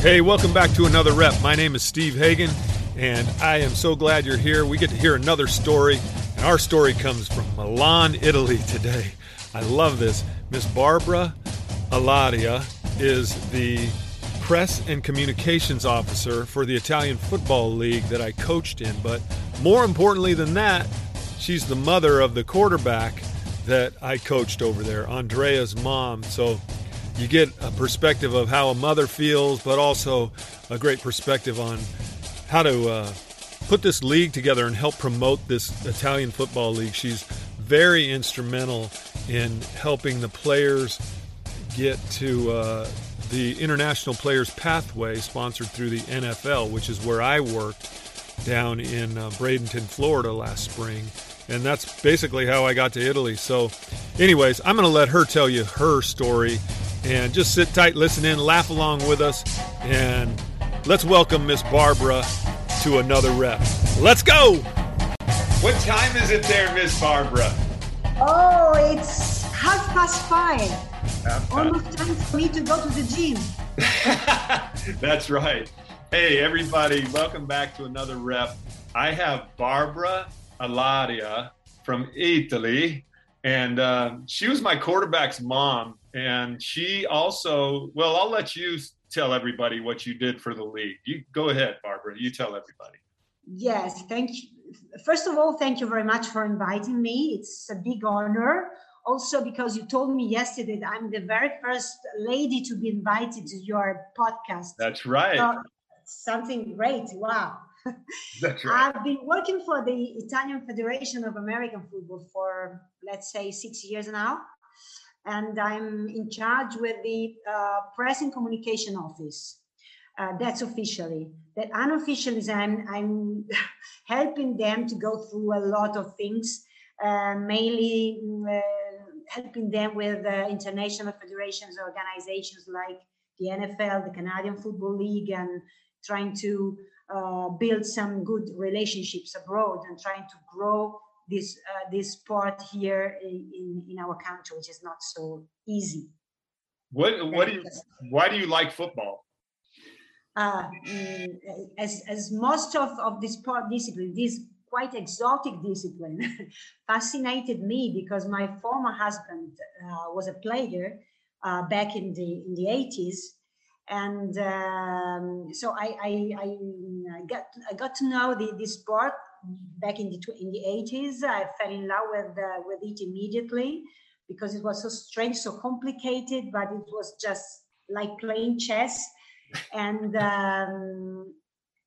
Hey, welcome back to another rep. My name is Steve Hagan, and I am so glad you're here. We get to hear another story, and our story comes from Milan, Italy today. I love this. Miss Barbara Aladia is the press and communications officer for the Italian Football League that I coached in. But more importantly than that, she's the mother of the quarterback that I coached over there, Andrea's mom. So you get a perspective of how a mother feels, but also a great perspective on how to uh, put this league together and help promote this Italian football league. She's very instrumental in helping the players get to uh, the International Players Pathway sponsored through the NFL, which is where I worked down in uh, Bradenton, Florida last spring. And that's basically how I got to Italy. So, anyways, I'm going to let her tell you her story and just sit tight, listen in, laugh along with us, and let's welcome Miss Barbara to another rep. Let's go! What time is it there, Miss Barbara? Oh, it's half past five. Half Almost time for me to go to the gym. That's right. Hey, everybody, welcome back to another rep. I have Barbara Alaria from Italy, and uh, she was my quarterback's mom. And she also, well, I'll let you tell everybody what you did for the league. You go ahead, Barbara. You tell everybody. Yes, thank you. First of all, thank you very much for inviting me. It's a big honor. Also, because you told me yesterday that I'm the very first lady to be invited to your podcast. That's right. So, something great. Wow. That's right. I've been working for the Italian Federation of American Football for, let's say, six years now. And I'm in charge with the uh, press and communication office. Uh, that's officially. That unofficially, I'm, I'm helping them to go through a lot of things, uh, mainly uh, helping them with uh, international federations, organizations like the NFL, the Canadian Football League, and trying to uh, build some good relationships abroad and trying to grow this uh, this sport here in, in, our country, which is not so easy. What what do you why do you like football? Uh, mm, as as most of of this sport discipline, this quite exotic discipline, fascinated me because my former husband uh, was a player uh, back in the in the eighties, and um, so I, I, I got I got to know the, the sport back in the in the eighties. I fell in love with uh, with it immediately because it was so strange, so complicated, but it was just like playing chess. And um,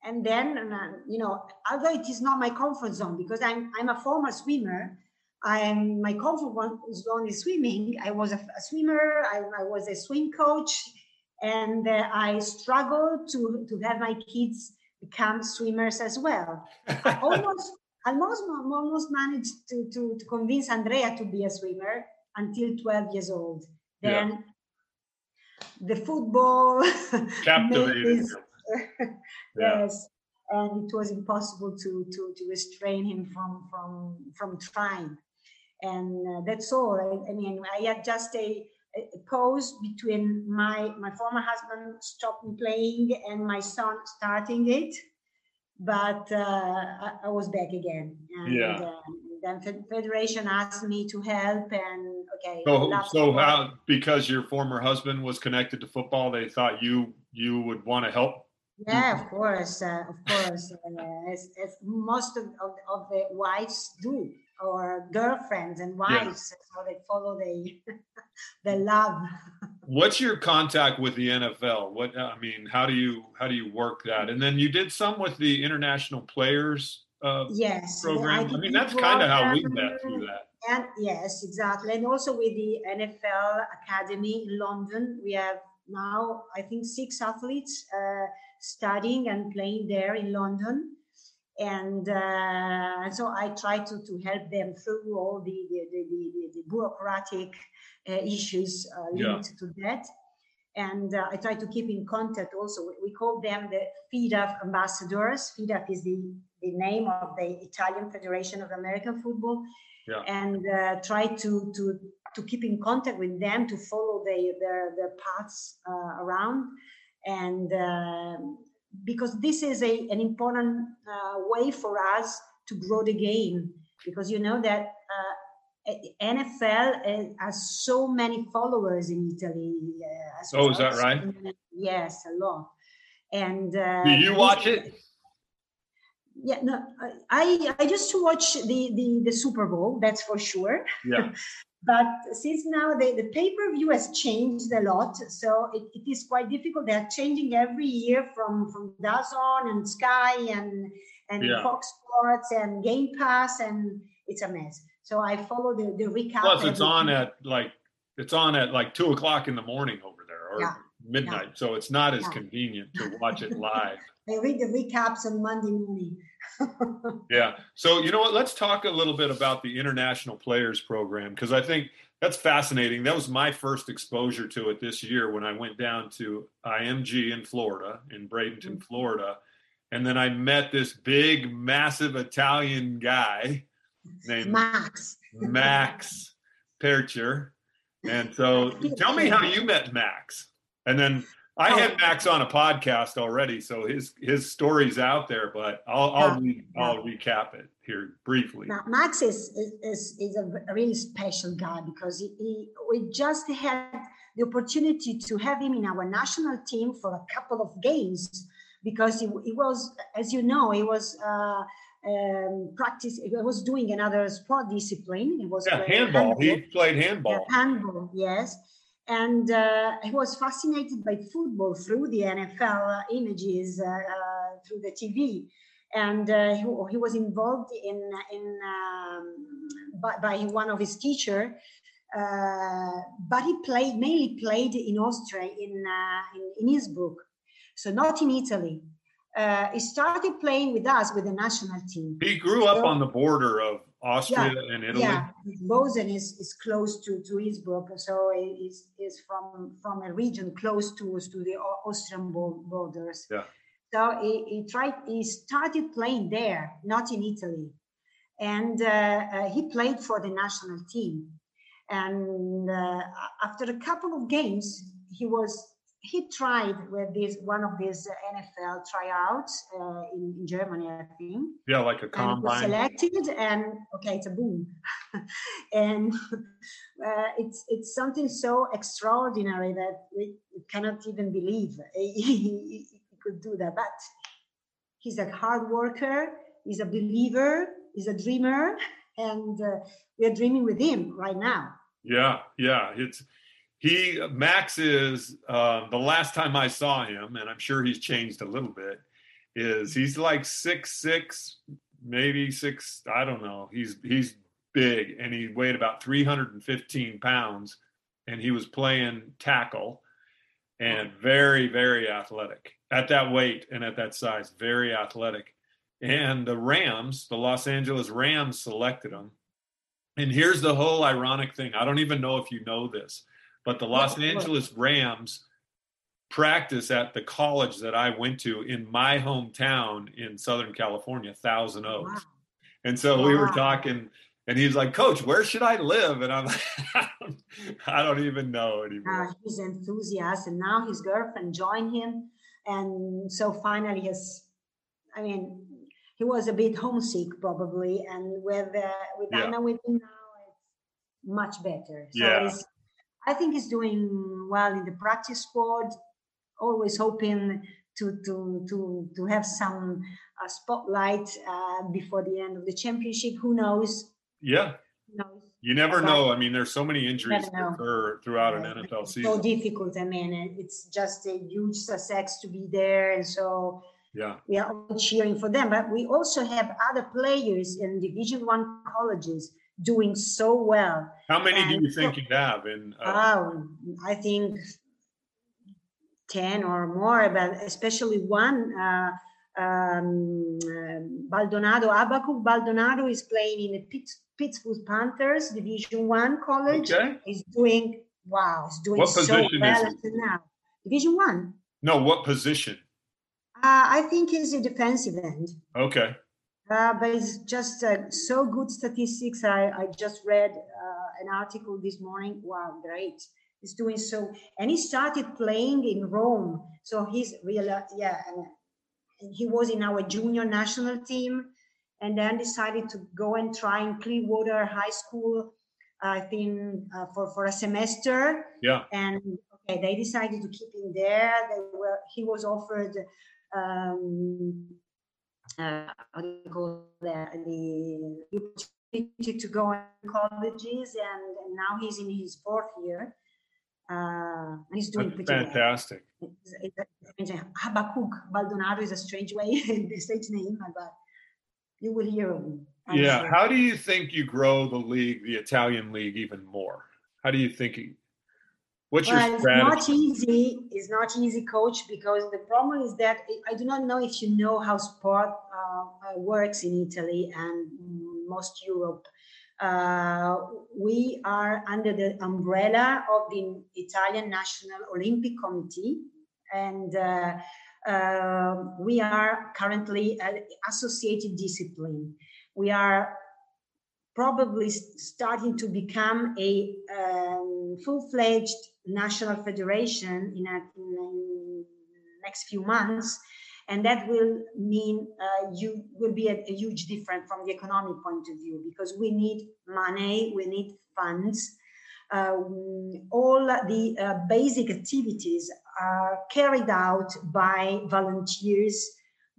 and then uh, you know, although it is not my comfort zone because I'm I'm a former swimmer. I'm my comfort zone is swimming. I was a, a swimmer. I, I was a swim coach and uh, I struggled to to have my kids become swimmers as well. I almost almost almost managed to, to to convince Andrea to be a swimmer until 12 years old. Then yeah. the football captivated. yes. And it was impossible to, to, to restrain him from, from, from trying. And uh, that's all. I, I mean, I had just a pause between my my former husband stopping playing and my son starting it. But uh, I, I, was back again. And yeah. uh, then federation asked me to help and okay so, so how because your former husband was connected to football they thought you you would want to help yeah of course uh, of course uh, as, as most of, of, of the wives do or girlfriends and wives yeah. so they follow the the love. What's your contact with the nfl what i mean how do you how do you work that? And then you did some with the international players uh, yes program. I, I mean that's kind of how we met through that. and yes exactly. And also with the nfl academy in london we have now i think six athletes uh, studying and playing there in london and uh, so I try to, to help them through all the, the, the, the, bureaucratic uh, issues uh, linked yeah. to that. And uh, I try to keep in contact also. We call them the FIDAF ambassadors. FIDAF is the, the name of the Italian Federation of American Football. Yeah. And uh, try to, to, to keep in contact with them to follow their, their, their paths uh, around and uh, because this is a, an important uh, way for us to grow the game because you know that uh, NFL has so many followers in Italy. Uh, oh, is that right? Yes, a lot. And uh, do you watch it? Yeah, no, I I just to watch the the the Super Bowl. That's for sure. Yeah. but since now the, the pay-per-view has changed a lot so it, it is quite difficult they're changing every year from from DAZN and Sky and and yeah. Fox Sports and Game Pass and it's a mess so I follow the, the recap plus it's on at like it's on at like two o'clock in the morning over there or yeah. Midnight yeah. so it's not as convenient to watch it live I read the recaps on Monday morning yeah. So, you know what? Let's talk a little bit about the International Players Program because I think that's fascinating. That was my first exposure to it this year when I went down to IMG in Florida, in Bradenton, mm-hmm. Florida. And then I met this big, massive Italian guy named Max. Max Pircher. And so tell me how you met Max. And then I oh. had Max on a podcast already, so his his story's out there. But I'll I'll, re, I'll recap it here briefly. Now, Max is is is a really special guy because he, he, we just had the opportunity to have him in our national team for a couple of games because he, he was, as you know, he was. Uh, um, practice. He was doing another sport discipline. He was yeah, handball. handball. He played handball. Yeah, handball, yes and uh, he was fascinated by football through the NFL images uh, uh, through the TV, and uh, he, he, was involved in in um, by, by, one of his teacher. Uh, but he played mainly played in Austria in uh, in, in Innsbruck, so not in Italy. he started playing with us with the national team. He grew up so, on the border of Austria yeah, and Italy. Yeah, Bozen is, is close to, to Innsbruck, so is is from from a region close to to the Austrian borders. Yeah. So he, he tried. He started playing there, not in Italy, and uh, uh, he played for the national team. And uh, after a couple of games, he was he tried with this one of these NFL tryouts uh, in, in, Germany, I think. Yeah, like a combine. And selected, and okay, it's a boom, and uh, it's it's something so extraordinary that we cannot even believe he, he, could do that. But he's a hard worker. He's a believer. He's a dreamer, and uh, we are dreaming with him right now. Yeah, yeah, it's he Max is uh, the last time I saw him, and I'm sure he's changed a little bit. Is he's like six six, maybe six? I don't know. He's he's big, and he weighed about 315 pounds, and he was playing tackle, and very very athletic at that weight and at that size, very athletic. And the Rams, the Los Angeles Rams, selected him. And here's the whole ironic thing. I don't even know if you know this but the Los Angeles Rams practice at the college that I went to in my hometown in Southern California, Thousand Oaks. Wow. And so wow. we were talking, and he's like, Coach, where should I live? And I'm like, I don't even know anymore. Uh, he's enthusiastic. And now his girlfriend joined him. And so finally, his, I mean, he was a bit homesick probably. And with, uh, with yeah. Anna with him now, it's much better. So yeah. I think he's doing well in the practice squad. Always hoping to to to to have some uh, spotlight uh, before the end of the championship. Who knows? Yeah. Who knows? You never but know. I mean, there's so many injuries occur throughout yeah. an NFL season. So difficult. I mean, it's just a huge success to be there, and so yeah, we are all cheering for them. But we also have other players in Division One colleges doing so well. How many and do you think so, you have in? Uh, I think ten or more, but especially one. Uh, um, Baldonado, Habakkuk Baldonado is playing in the Pittsburgh Panthers Division One college. Okay. He's doing wow, he's doing so well now. Division One. No, what position? Uh, I think he's a defensive end. Okay. Uh, but it's just uh, so good statistics. I, I just read uh, an article this morning. Wow, great. He's doing so, and he started playing in Rome. So he's real, yeah. And he was in our junior national team, and then decided to go and try in Clearwater High School. I think uh, for for a semester. Yeah. And okay, they decided to keep him there. They were. He was offered. Um, uh, you call? The opportunity to go in colleges, and, and now he's in his fourth year. Uh, and he's doing That's pretty fantastic. well. It's, it's Habakkuk Baldonado is a strange way, the stage name, but you will hear of him. I'm Yeah. sure. How do you think you grow the league, the Italian league, even more? How do you think? What's your Well, it's not easy. It's not easy, coach, because the problem is that I do not know if you know how sport uh, uh, works in Italy and most Europe. Uh, we are under the umbrella of the Italian National Olympic Committee, and uh, uh, we are currently an associated discipline. We are probably starting to become a um, full-fledged national federation in, a, in, next few months and that will mean uh, you will be a, a huge difference from the economic point of view because we need money we need funds um, all the uh, basic activities are carried out by volunteers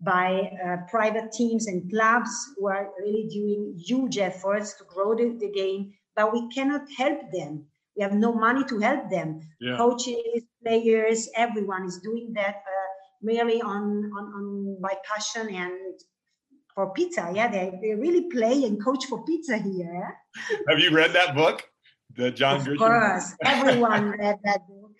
by uh, private teams and clubs who are really doing huge efforts to grow the, the game, but we cannot help them. We have no money to help them. Yeah. Coaches, players, everyone is doing that uh, merely on, on, on by passion and for pizza. Yeah, they, they really play and coach for pizza here. Have you read that book? The John of Grisham. course, everyone read that book.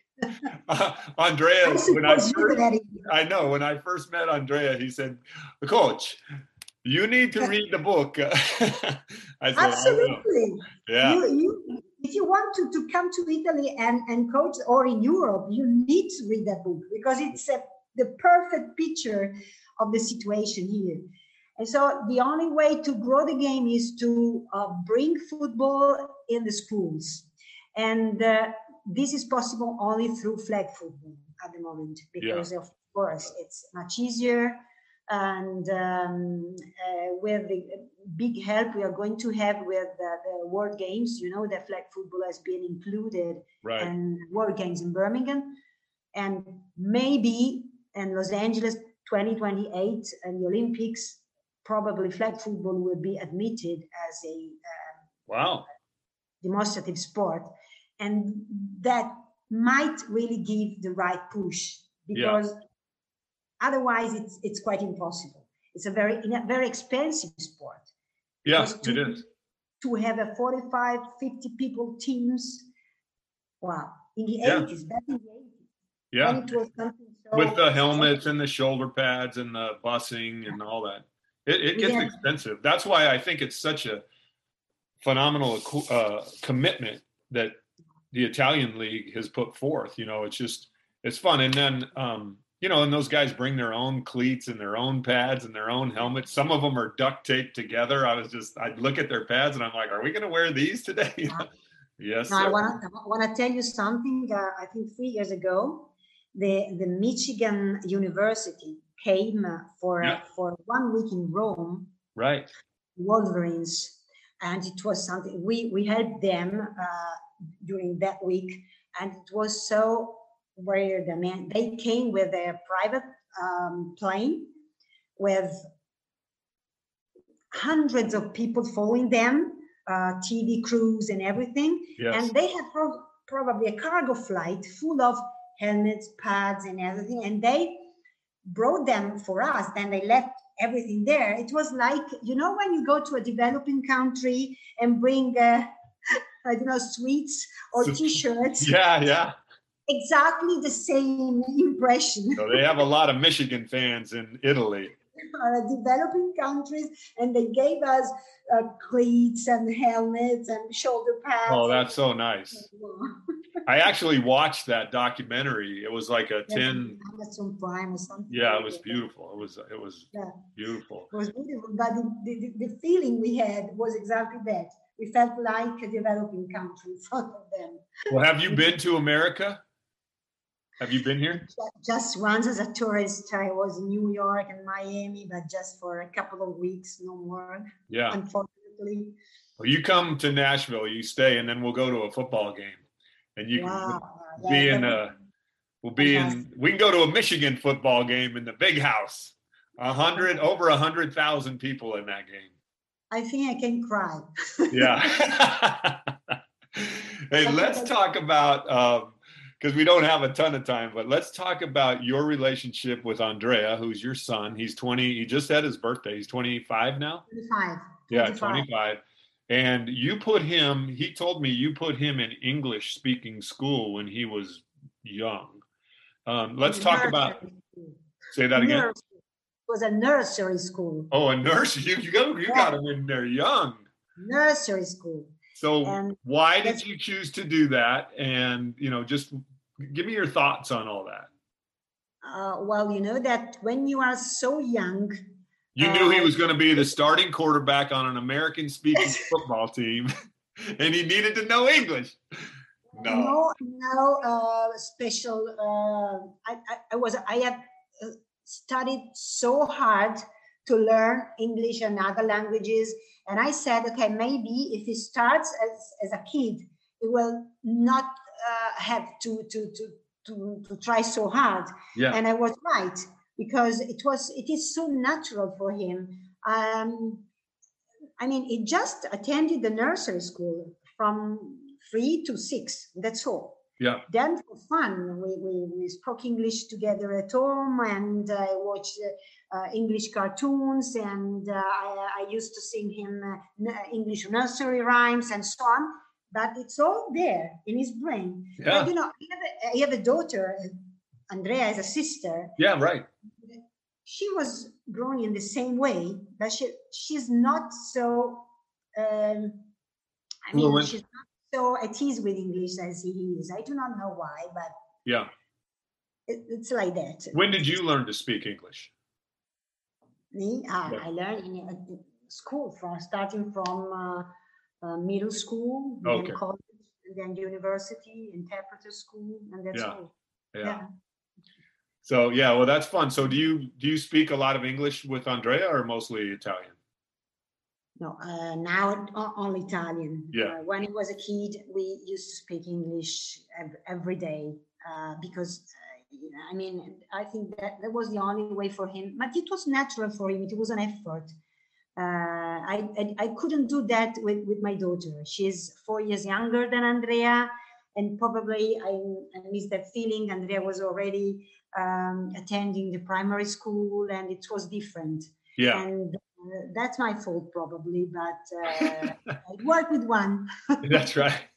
Uh, Andrea, I when I first. I know when I first met Andrea, he said, the "Coach, you need to read the book." I said, "I. Absolutely. "Yeah, you, you, if you want to, to come to Italy and, and coach or in Europe, you need to read that book because it's a, the perfect picture of the situation here. And so the only way to grow the game is to uh, bring football in the schools. And uh, this is possible only through flag football at the moment because, of course, it's much easier. And um, uh, with the big help we are going to have with the, the World Games, you know, the flag football has been included right, and World Games in Birmingham, and maybe in Los Angeles 2028 and the Olympics, probably flag football will be admitted as a uh, wow, demonstrative sport, and that might really give the right push Yeah. Otherwise it's it's quite impossible. It's a very a very expensive sport yeah, because it is." to have a 45 50 people teams wow in the Yeah. 80s back in the 80s Yeah, it was something so with the helmets and the shoulder pads and the busing and all that. It, it gets Yeah. expensive. That's why I think it's such a phenomenal uh, commitment that the Italian league has put forth. You know, it's just it's fun, and then um, you know, and those guys bring their own cleats and their own pads and their own helmets. Some of them are duct taped together. I was just I'd look at their pads and I'm like, are we going to wear these today? yes. I want to tell you something. Uh, I think three years ago, the the Michigan University came uh, for Yeah. for one week in Rome, Right. Wolverines, and it was something we we helped them uh, during that week, and it was so weird. the mean, they came with their private um, plane with hundreds of people following them, uh, TV crews and everything. Yes. And they had pro- probably a cargo flight full of helmets, pads, and everything. And they brought them for us. Then they left everything there. It was like, you know, when you go to a developing country and bring, uh, I don't know, sweets or t shirts, yeah. Yeah. Exactly the same impression. So they have a lot of Michigan fans in Italy. uh, developing countries, and they gave us uh, cleats and helmets and shoulder pads. Oh, that's so nice. I actually watched that documentary. It was like a Yes, 10 Amazon Prime or something. Yeah, it was beautiful. It was it was Yeah. beautiful. It was beautiful, but the, the, the feeling we had was exactly that. we felt like a developing country in front of them. Well, have you been to America? Have you been here? Just once as a tourist. I was in New York and Miami, but just for a couple of weeks, no more. Yeah. Unfortunately. Well, you come to Nashville, you stay, and then we'll go to a football game, and you wow. can be in a. We'll be in. We can go to a Michigan football game in the big house. A hundred, over a hundred thousand people in that game. I think I can cry. yeah. hey, let's talk about um, because we don't have a ton of time, but let's talk about your relationship with Andrea, who's your son. He's 20. He just had his birthday. He's 25 now. 25. Yeah, 25. And you put him. He told me you put him in English speaking school when he was young. Um, let's talk about. Say that again it was a nursery school. Oh, a nursery! You you got you yeah. got them in there young. Nursery school. So and why did you choose to do that? And you know, just give me your thoughts on all that. Uh, well, you know that when you are so young. You uh, knew he uh, was going to be the starting quarterback on an American-speaking football team, and he needed to know English. No, no, no uh, special. Uh, I, I, I was I had uh, studied so hard to learn English and other languages. And I said, okay, maybe if he starts as, as a kid, he will not uh, have to, to, to, to, to try so hard. Yeah. And I was right because it was it is so natural for him. Um, I mean, he just attended the nursery school from three to six. That's all. Yeah. Then for fun, we, we, we spoke English together at home and I watched uh, English cartoons and uh, I, I, used to sing him uh, English nursery rhymes and so on. But it's all there in his brain. Yeah. But, you know, I have, a, I have a daughter, Andrea is a sister. Yeah, right. She was growing in the same way, but she she's not so. Um, I mean, Fluent. she's not so at ease with English as he is. I do not know why, but yeah, it, it's like that. When did you learn to speak English? Me, uh, yeah. I learned in uh, school from starting from uh, uh, middle school, okay. then college, and then university, interpreter school, and that's yeah. all. Yeah. yeah. So yeah, well, that's fun. So do you do you speak a lot of English with Andrea, or mostly Italian? no, uh, now only Italian. Yeah. Uh, when he was a kid, we used to speak English every, every day uh, because, uh, I mean, I think that that was the only way for him. But it was natural for him. It was an effort. Uh, I, I, I couldn't do that with with my daughter. She's four years younger than Andrea, and probably I, I miss that feeling. Andrea was already um, attending the primary school, and it was different. Yeah. And that's my fault probably, but uh, I work with one. that's right.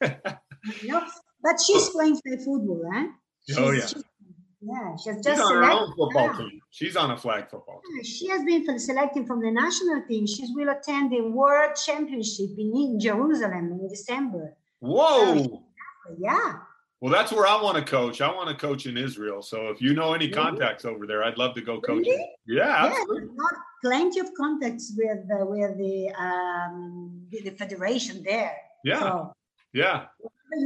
But she's playing flag football, eh? She's, oh yeah. She's, yeah, she's just she's on her own football team. She's on a flag football team. She has been selected from the national team. She will attend the World Championship in, Jerusalem in December. Whoa! So, yeah. Well, that's where I want to coach. I want to coach in Israel. So if you know any contacts really? over there, I'd love to go coach. Really? Yeah, yeah plenty of contacts with uh, with the um, the federation there. Yeah, so, yeah.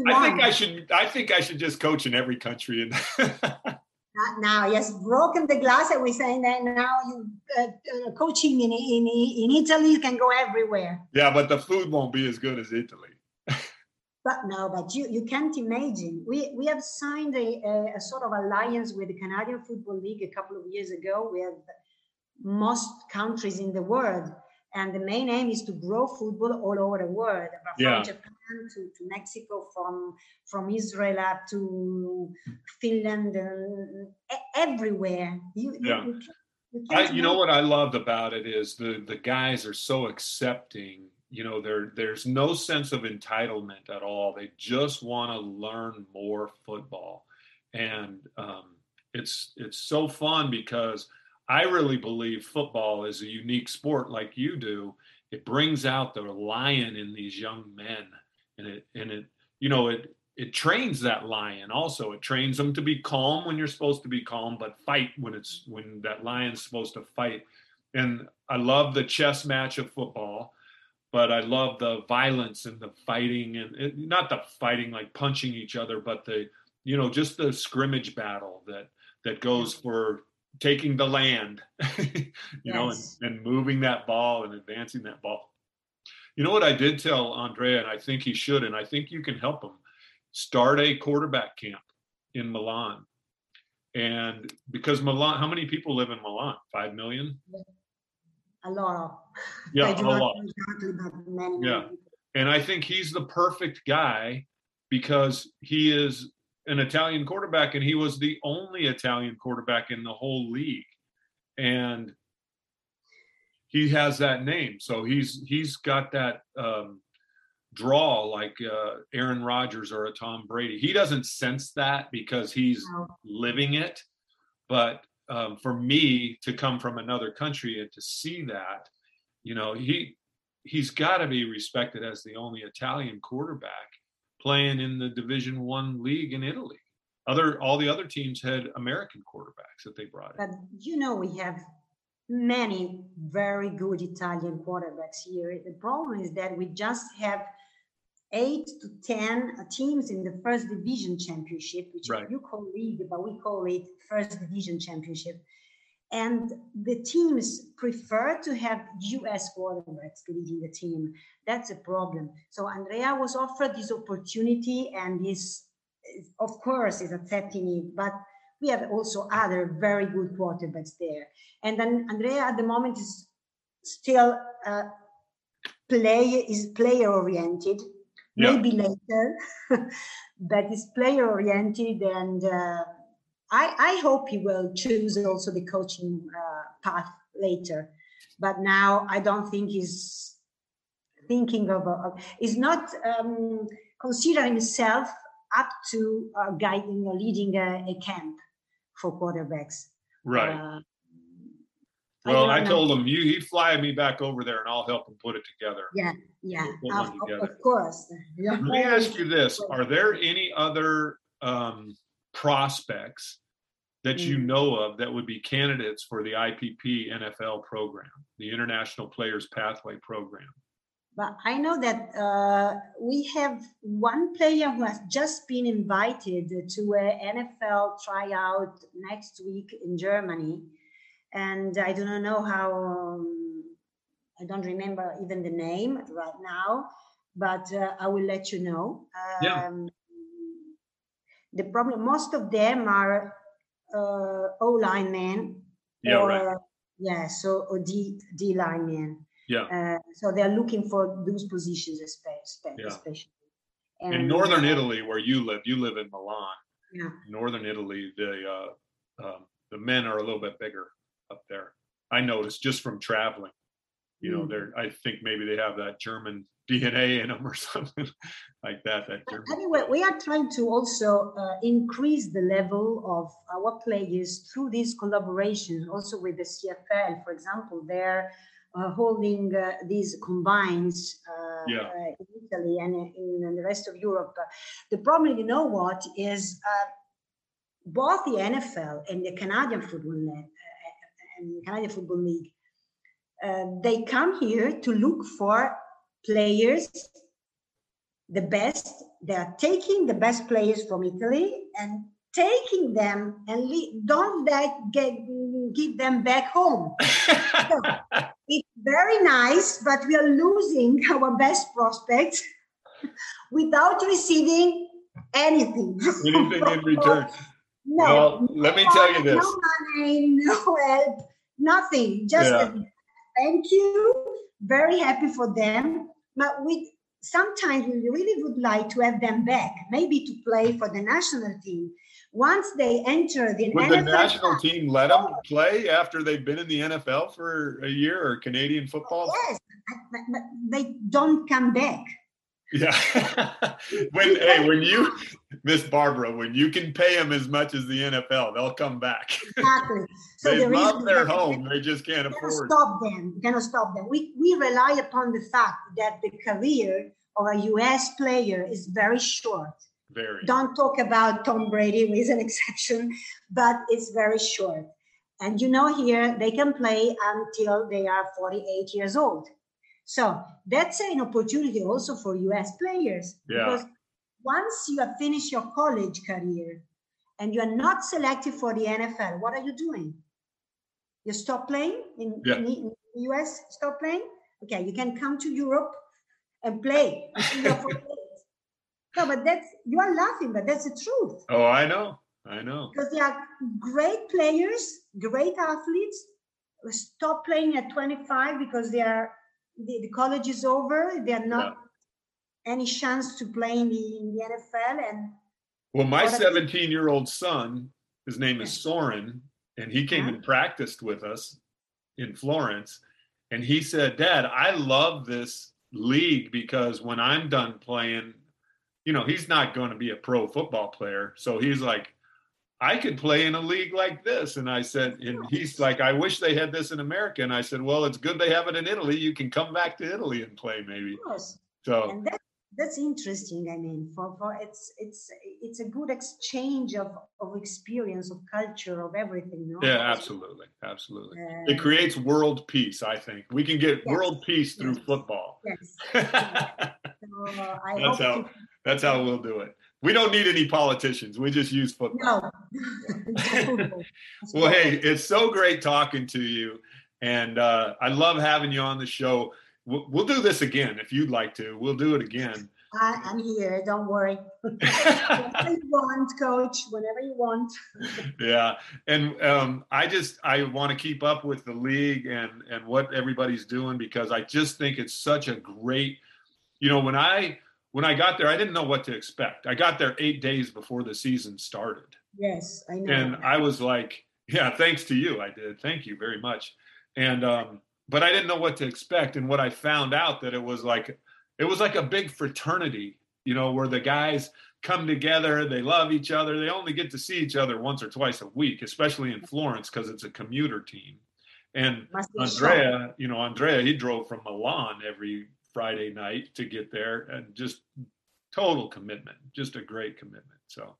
I think I should. I think I should just coach in every country. In now, yes, broken the glass, and we're saying that now you uh, uh, coaching in, in in Italy can go everywhere. Yeah, but the food won't be as good as Italy. But no, but you, you can't imagine. We we have signed a, a, a, sort of alliance with the Canadian Football League a couple of years ago with most countries in the world. And the main aim is to grow football all over the world, yeah. To, to Mexico, from from Israel up to Finland, and everywhere. You, yeah. You, you, I, you know what I loved about it is the the guys are so accepting. You know there there's no sense of entitlement at all. They just want to learn more football. And um, it's it's so fun because i really believe football is a unique sport like you do. It brings out the lion in these young men and it and it you know it it trains that lion also it trains them to be calm when you're supposed to be calm but fight when it's when that lion's supposed to fight and i love the chess match of football but I love the violence and the fighting and it, not the fighting like punching each other, but the you know just the scrimmage battle that that goes for taking the land, you yes. know, and, and moving that ball and advancing that ball. You know what I did tell Andrea, and I think he should, and I think you can help him start a quarterback camp in Milan. And because Milan, how many people live in Milan? Five million? A lot. Yeah, a lot. Exactly, yeah. And I think he's the perfect guy because he is an Italian quarterback and he was the only Italian quarterback in the whole league. And he has that name. So he's he's got that um, draw like uh, Aaron Rodgers or a Tom Brady. He doesn't sense that because he's living it. But um, for me to come from another country and to see that, you know, he he's got to be respected as the only Italian quarterback playing in the Division One league in Italy. Other all the other teams had American quarterbacks that they brought in. But you know, we have many very good Italian quarterbacks here. The problem is that we just have eight to ten teams in the first division championship, which right. you call league, but we call it first division championship. And the teams prefer to have US quarterbacks leading the team. That's a problem. So Andrea was offered this opportunity and is, of course, is accepting it. But we have also other very good quarterbacks there. And then Andrea at the moment is still uh, play is player oriented yeah. maybe later, but it's player oriented and uh, I, I hope he will choose also the coaching uh, path later. But now I don't think he's thinking of, uh, he's not um, considering himself up to uh, guiding or leading a, a, camp for quarterbacks. Right. Uh, well, I, I told him you he fly me back over there and I'll help him put it together. Yeah, yeah, of, of, course. Let me ask you this: Are there any other um, prospects that you mm. know of that would be candidates for the IPP NFL program, the International Players Pathway program? But I know that uh, we have one player who has just been invited to an NFL tryout next week in Germany and I do not know how. Um, I don't remember even the name right now, but uh, I will let you know. Um, yeah. The problem, most of them are uh, O line men. Yeah, or, right. Yeah, so or D D line men. Yeah. Uh, so they are looking for those positions, especially. Yeah. And, in northern uh, Italy, where you live, you live in Milan. Yeah. Northern Italy, the uh, um, the men are a little bit bigger up there. I noticed just from traveling. You know, mm. they're I think maybe they have that German DNA in them or something like that. That German. Anyway, we are trying to also uh, increase the level of our players through these collaborations, also with the CFL, for example. They're uh, holding uh, these combines uh, yeah. Uh, in Italy and in, in, the rest of Europe. the problem, you know what, is uh, both the NFL and the Canadian Football League and Canadian Football League. Uh, they come here to look for players, the best. They are taking the best players from Italy and taking them and le- don't let get give them back home. so, it's very nice, but we are losing our best prospects without receiving anything. Anything in return. No, well, let me tell you this. No money, no help, nothing. Just yeah. thank you. Very happy for them. But we sometimes we really would like to have them back, maybe to play for the national team. Once they enter the Would NFL the national team let them play after they've been in the NFL for a year or Canadian football? Yes, but they don't come back. Yeah. when hey, when you Miss Barbara, when you can pay them as much as the NFL, they'll come back. Exactly. So they the love their home. They just can't afford. Stop them. We cannot stop them. We we rely upon the fact that the career of a U.S. player is very short. Very. Don't talk about Tom Brady, who is an exception, but it's very short. And you know, here they can play until they are 48 years old. So that's an opportunity also for US players yeah. because once you have finished your college career and you are not selected for the NFL, what are you doing? You stop playing in, yeah. in the US, stop playing? Okay, you can come to Europe and play. no, but that's you are laughing, but that's the truth. Oh, I know. I know. Because they are great players, great athletes, stop playing at 25 because they are the, the college is over. They are not yeah. any chance to play in the, in the NFL. And well, my 17 year old son, his name is Soren, and he came yeah. and practiced with us in Florence. And he said, Dad, I love this league because when I'm done playing, you know, he's not going to be a pro football player. So he's like, I could play in a league like this. And I said, and he's like, I wish they had this in America. And I said, well, it's good they have it in Italy. You can come back to Italy and play maybe. So and that, that's interesting. I mean, for, for it's it's it's a good exchange of, of experience, of culture, of everything. No? Yeah, absolutely, absolutely. Uh, it creates world peace. I think we can get yes, world peace through yes, football. Yes. so, uh, that's how to... that's how we'll do it. We don't need any politicians. We just use football. No. well, hey, it's so great talking to you. And uh, I love having you on the show. We'll, we'll, do this again if you'd like to. We'll do it again. I, am here. Don't worry. whenever you want, coach, whenever you want. yeah. And um, I just, I want to keep up with the league and, and what everybody's doing because I just think it's such a great, you know, when I, when I got there, I didn't know what to expect. I got there eight days before the season started. Yes, I know. And I was like, yeah, thanks to you, I did. Thank you very much. And um, but I didn't know what to expect. And what I found out that it was like it was like a big fraternity, you know, where the guys come together, they love each other. They only get to see each other once or twice a week, especially in Florence because it's a commuter team. And Andrea, you know, Andrea, he drove from Milan every Friday night to get there and just total commitment, just a great commitment. So,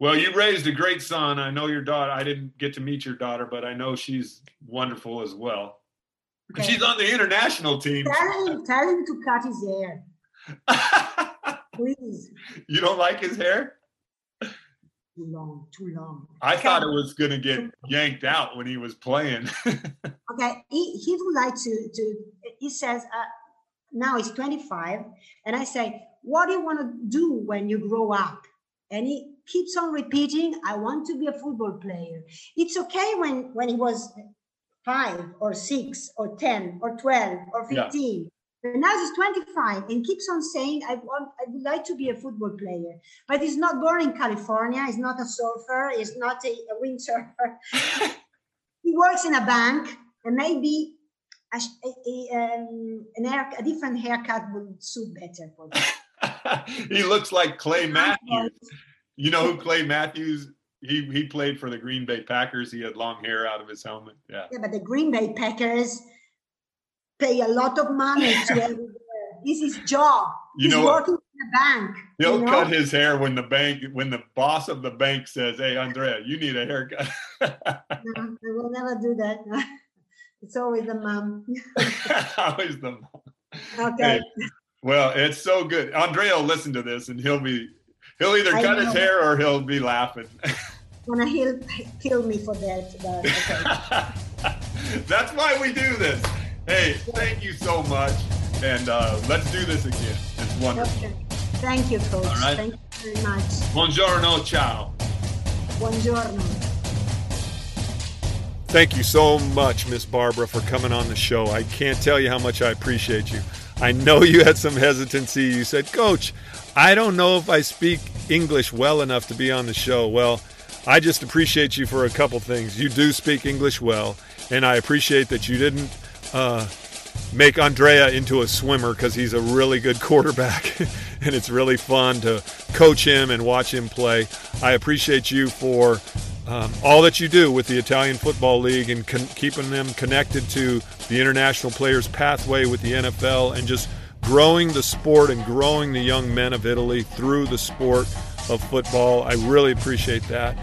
well, you raised a great son. I know your daughter, I didn't get to meet your daughter, but I know she's wonderful as well. Okay. She's on the international team. Tell him, tell him to cut his hair. Please. You don't like his hair? Too long, too long. I okay. thought it was going to get yanked out when he was playing. okay, he, he would like to, to he says, uh, now he's 25 and i say what do you want to do when you grow up and he keeps on repeating i want to be a football player it's okay when when he was five or six or 10 or 12 or 15 yeah. But now he's 25 and keeps on saying, I want, I would like to be a football player. But he's not born in California. He's not a surfer. He's not a, a windsurfer. he works in a bank and maybe a, a, um, an hair, a different haircut would suit better for them. he looks like Clay Matthews. You know who Clay Matthews? He he played for the Green Bay Packers. He had long hair out of his helmet. Yeah. Yeah, but the Green Bay Packers pay a lot of money to. This is his job. You He's know, working in a bank. He'll you know? cut his hair when the bank, when the boss of the bank says, "Hey, Andrea, you need a haircut." no, I will never do that. It's always the mom. always the mom. Okay. Hey, well, it's so good. Andrea will listen to this and he'll be he'll either I cut know. his hair or he'll be laughing. Wanna he'll kill me for that. But, okay. That's why we do this. Hey, thank you so much. And uh, let's do this again. It's wonderful. Okay. Thank you, coach. All right. Thank you very much. Buongiorno, ciao. Buongiorno. Thank you so much, Miss Barbara, for coming on the show. I can't tell you how much I appreciate you. I know you had some hesitancy. You said, Coach, I don't know if I speak English well enough to be on the show. Well, I just appreciate you for a couple things. You do speak English well, and I appreciate that you didn't uh, make Andrea into a swimmer because he's a really good quarterback, and it's really fun to coach him and watch him play. I appreciate you for um, all that you do with the Italian Football League and con- keeping them connected to the international players' pathway with the NFL and just growing the sport and growing the young men of Italy through the sport of football. I really appreciate that.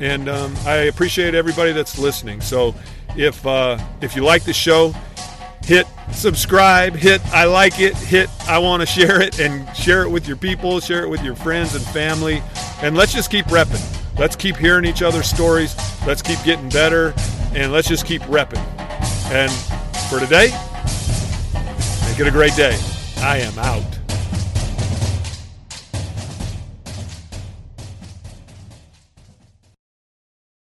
And um, I appreciate everybody that's listening. So if, uh, if you like the show, hit subscribe, hit I like it, hit I want to share it, and share it with your people, share it with your friends and family. And let's just keep repping. Let's keep hearing each other's stories. Let's keep getting better. And let's just keep repping. And for today, make it a great day. I am out.